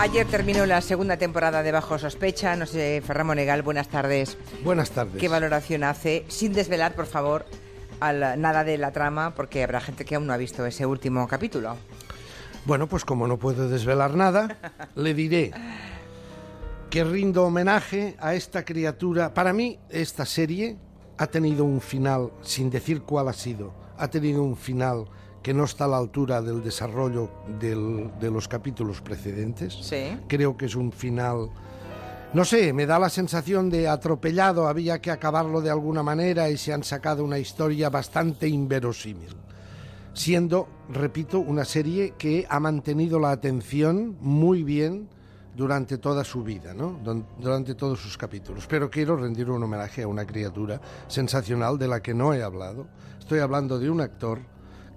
Ayer terminó la segunda temporada de Bajo Sospecha. No sé, Ferran Monegal, buenas tardes. Buenas tardes. ¿Qué valoración hace? Sin desvelar, por favor, al- nada de la trama, porque habrá gente que aún no ha visto ese último capítulo. Bueno, pues como no puedo desvelar nada, le diré que rindo homenaje a esta criatura. Para mí, esta serie ha tenido un final, sin decir cuál ha sido, ha tenido un final que no está a la altura del desarrollo del- de los capítulos precedentes. Sí. Creo que es un final... No sé, me da la sensación de atropellado, había que acabarlo de alguna manera y se han sacado una historia bastante inverosímil. Siendo, repito, una serie que ha mantenido la atención muy bien durante toda su vida, ¿no? Durante todos sus capítulos. Pero quiero rendir un homenaje a una criatura sensacional de la que no he hablado. Estoy hablando de un actor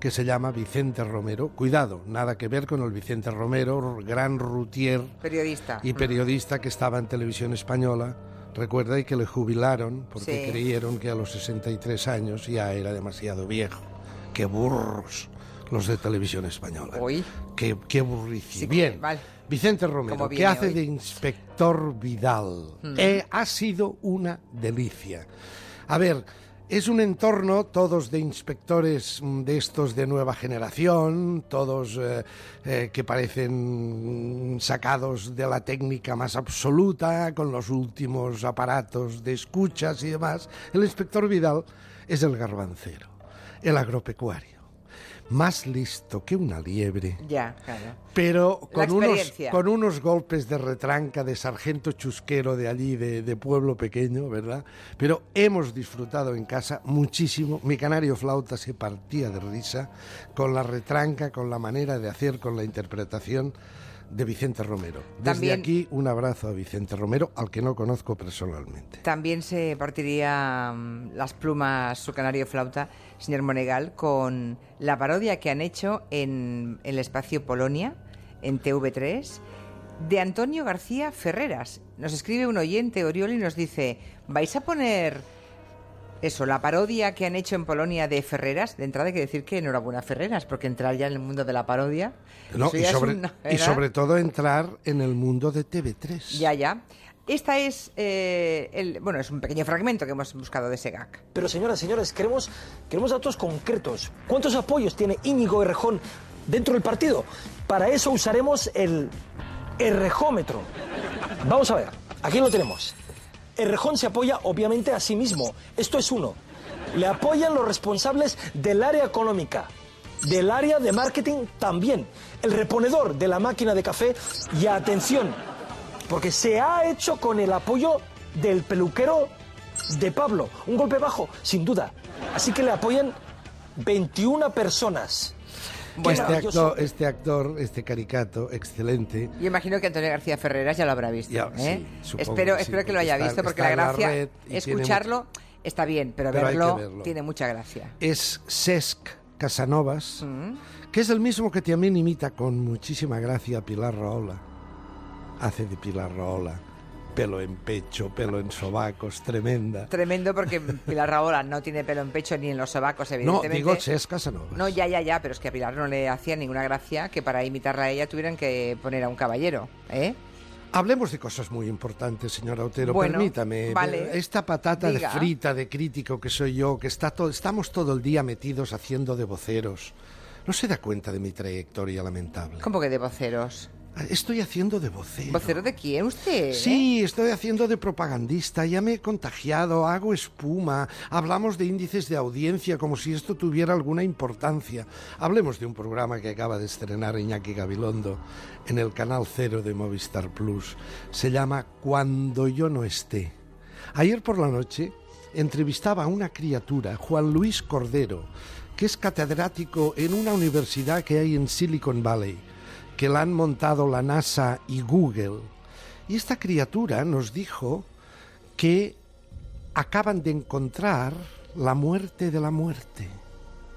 que se llama Vicente Romero. Cuidado, nada que ver con el Vicente Romero, gran routier Periodista. y periodista que estaba en televisión española. Recuerda y que le jubilaron porque Sí. creyeron que a los 63 años ya era demasiado viejo. Qué burros los de televisión española. Hoy. Qué, qué burricio. Sí, Bien. vale. Vicente Romero, que hace hoy. de inspector Vidal. Eh, ha sido una delicia. A ver, es un entorno, todos de inspectores mm, de estos de nueva generación, todos eh, eh, que parecen sacados de la técnica más absoluta, con los últimos aparatos de escuchas y demás. El inspector Vidal es el garbancero, el agropecuario, más listo que una liebre Ya, claro. pero con unos, con unos golpes de retranca de sargento chusquero de allí, de, de pueblo pequeño, ¿verdad? Pero hemos disfrutado en casa muchísimo. Mi canario flauta se partía de risa con la retranca, con la manera de hacer, con la interpretación de Vicente Romero. Desde También- aquí un abrazo a Vicente Romero, al que no conozco personalmente. También se partiría mm, las plumas su canario flauta, señor Monegal, con la parodia que han hecho en el espacio Polonia, en TV3, de Antonio García Ferreras. Nos escribe un oyente, Oriol, y nos dice, ¿vais a poner eso, la parodia que han hecho en Polonia de Ferreras? De entrada hay que decir que enhorabuena Ferreras, porque entrar ya en el mundo de la parodia... No, y, sobre, una- y sobre todo entrar en el mundo de TV3. Ya, ya. Esta es, eh, el, bueno, es un pequeño fragmento que hemos buscado de ese gag. Pero señoras, señores, queremos, queremos datos concretos. ¿Cuántos apoyos tiene Íñigo Errejón dentro del partido? Para eso usaremos el Errejómetro. Vamos a ver, aquí lo tenemos. Errejón se apoya obviamente a sí mismo. Esto es uno. Le apoyan los responsables del área económica, del área de marketing también, el reponedor de la máquina de café y atención, porque se ha hecho con el apoyo del peluquero de Pablo. Un golpe bajo, sin duda. Así que le apoyan 21 personas. Este, maravilloso. actor, este actor, este caricato, excelente. Yo imagino que Antonio García Ferreras ya lo habrá visto. Ya, ¿eh? sí, supongo espero sí, espero que lo haya está- visto, porque la gracia, escucharlo está bien, pero, verlo, verlo. tiene mucha gracia. es Cesc Casanovas, Mm. que es el mismo que también imita con muchísima gracia a Pilar Raola. Hace de Pilar Raola. Pelo en pecho, pelo en sobacos, tremenda. Tremendo porque Pilar Raola no tiene pelo en pecho ni en los sobacos, No, evidentemente. digo Cesc Casanovas. No, ya, ya, ya, pero es que a Pilar no le hacía ninguna gracia que para imitarla a ella tuvieran que poner a un caballero, ¿eh? Hablemos de cosas muy importantes, señora Otero. Bueno, Permítame. vale. Esta patata Diga. de frita, de crítico que soy yo, que está todo, estamos todo el día metidos haciendo de voceros. No se da cuenta de mi trayectoria lamentable. ¿Cómo que de voceros? Estoy haciendo de vocero. ¿Vocero de quién usted? Sí, estoy haciendo de propagandista, ya me he contagiado, hago espuma, hablamos de índices de audiencia como si esto tuviera alguna importancia. Hablemos de un programa que acaba de estrenar Iñaki Gabilondo en el canal cero de Movistar Plus. Se llama Cuando yo no esté. Ayer por la noche entrevistaba a una criatura, Juan Luis Cordero, que es catedrático en una universidad que hay en Silicon Valley que la han montado la NASA y Google. Y esta criatura nos dijo que acaban de encontrar la muerte de la muerte.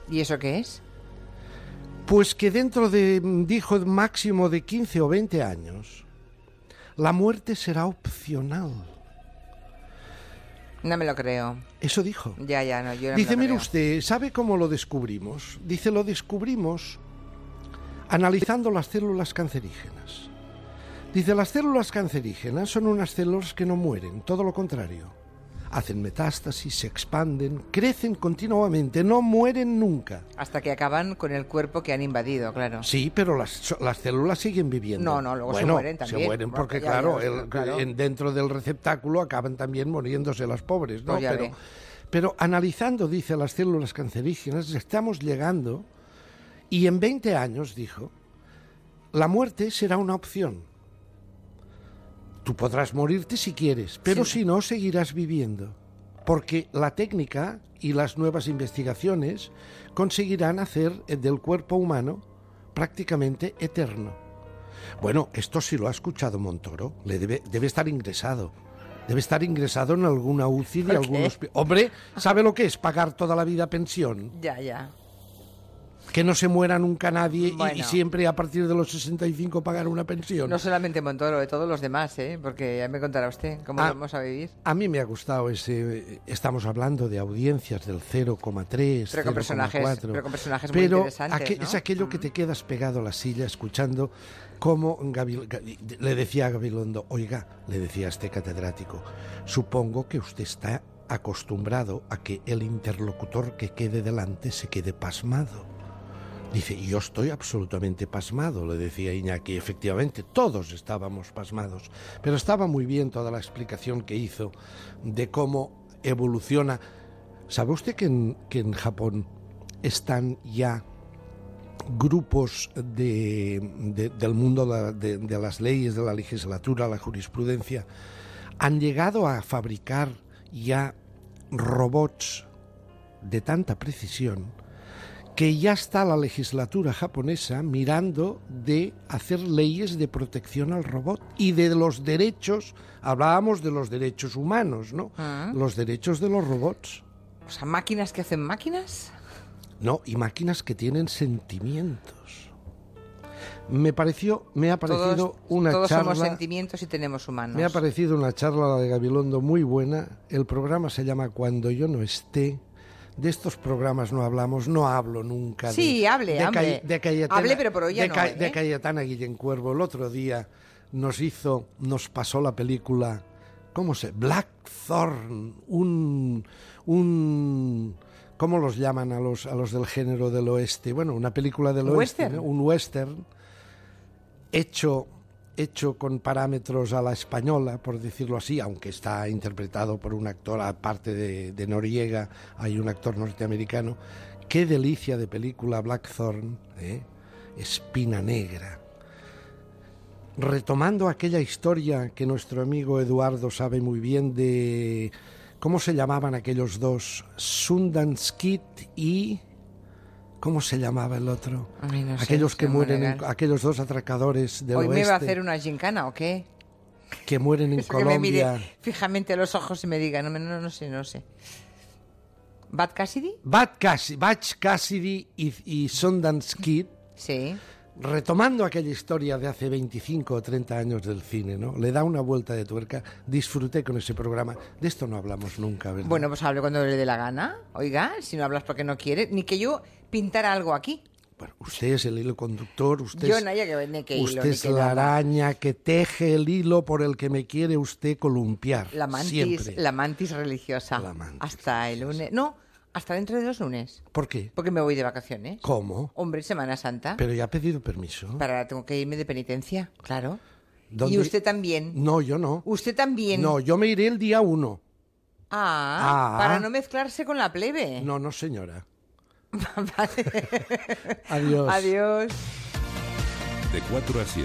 ¿Y eso qué es? Pues que dentro de, dijo, máximo de 15 o 20 años, la muerte será opcional. No me lo creo. Eso dijo. Ya, ya, no, yo no me Dice, lo mire creo. usted, ¿sabe cómo lo descubrimos? Dice, lo descubrimos analizando las células cancerígenas. Dice, las células cancerígenas son unas células que no mueren, todo lo contrario. Hacen metástasis, se expanden, crecen continuamente, no mueren nunca. Hasta que acaban con el cuerpo que han invadido, claro. Sí, pero las, las células siguen viviendo. No, no, luego se mueren también. Se mueren porque, claro, ya, el- claro. en- dentro del receptáculo acaban también muriéndose las pobres, ¿no? Pues pero, ve. pero analizando, dice, las células cancerígenas, estamos llegando, y en 20 años, dijo, la muerte será una opción. Tú podrás morirte si quieres, pero Sí. si no, seguirás viviendo. Porque la técnica y las nuevas investigaciones conseguirán hacer eh, del cuerpo humano prácticamente eterno. Bueno, esto sí lo ha escuchado Montoro. Le debe, debe estar ingresado. Debe estar ingresado en alguna UCI de ¿Por algún qué? hospi- Hombre, ¿sabe lo que es pagar toda la vida pensión? Ya, ya. Que no se muera nunca nadie y- siempre a partir de los 65 pagar una pensión. No solamente Montoro, de todos los demás, ¿eh? Porque ya me contará usted cómo Ah. vamos a vivir. A mí me ha gustado ese. Estamos hablando de audiencias del 0,3, Pero con personajes- 0,4. pero con personajes muy Pero interesantes, aqu- ¿no? es aquello que te quedas pegado a la silla escuchando cómo le decía a Gabilondo, oiga, le decía a este catedrático, supongo que usted está acostumbrado a que el interlocutor que quede delante se quede pasmado. Dice, yo estoy absolutamente pasmado, le decía Iñaki. Efectivamente, todos estábamos pasmados. Pero estaba muy bien toda la explicación que hizo de cómo evoluciona. ¿Sabe usted que en, que en Japón están ya grupos de, de- del mundo de, de- las leyes, de la legislatura, la jurisprudencia, han llegado a fabricar ya robots de tanta precisión que ya está la legislatura japonesa mirando de hacer leyes de protección al robot y de los derechos, hablábamos de los derechos humanos, ¿no? Ah. Los derechos de los robots. O sea, máquinas que hacen máquinas. No, y máquinas que tienen sentimientos. Me pareció, me ha parecido Todos, una todos somos charla, sentimientos y tenemos humanos. me ha parecido una charla la de Gabilondo muy buena. El programa se llama Cuando yo no esté. De estos programas no hablamos, no hablo nunca. de- Sí, hable, de, hable. De Cayetana, Hable, pero por hoy ya de, no, ¿eh? de Cayetana Guillén Cuervo. El otro día nos hizo, nos pasó la película, ¿cómo se? Blackthorn, un, un, ¿cómo los llaman a los, a los del género del oeste? Bueno, una película del ¿Un oeste, un western hecho hecho con parámetros a la española, por decirlo así, aunque está interpretado por un actor, aparte de, Noriega, hay un actor norteamericano. Qué delicia de película Blackthorn, ¿eh? Espina Negra. Retomando aquella historia que nuestro amigo Eduardo sabe muy bien de cómo se llamaban aquellos dos, Sundance Kid y ¿cómo se llamaba el otro? Ay, no sé, aquellos que señor mueren, en- aquellos dos atracadores del ¿Hoy oeste me va a hacer una gincana o qué? que mueren en Eso que me Colombia. mire fijamente a los ojos y me diga, no, no, no sé, no sé. ¿Bad Cassidy? Bad Cassidy, Cassidy y, y Sundance Kid, Sí. Retomando aquella historia de hace 25 o 30 años del cine, ¿no? Le da una vuelta de tuerca. Disfruté con ese programa. De esto no hablamos nunca, ¿verdad? Bueno, pues hable cuando le dé la gana. Oiga, si no hablas porque no quiere, ni que yo pintara algo aquí. Bueno, usted es el hilo conductor, usted Yo es, no que que usted es que la araña que teje el hilo por el que me quiere usted columpiar. La mantis, Siempre. la mantis religiosa. La mantis hasta el lunes. No, hasta dentro de dos lunes. ¿Por qué? Porque me voy de vacaciones. ¿Cómo? Hombre, Semana Santa. Pero ya ha pedido permiso. Para tengo que irme de penitencia, claro. ¿Dónde- Y usted también. No, yo no. Usted también. No, yo me iré el día uno. Ah, Ah. para no mezclarse con la plebe. No, no, señora. Vale. Adiós. Adiós. De 4 a 7.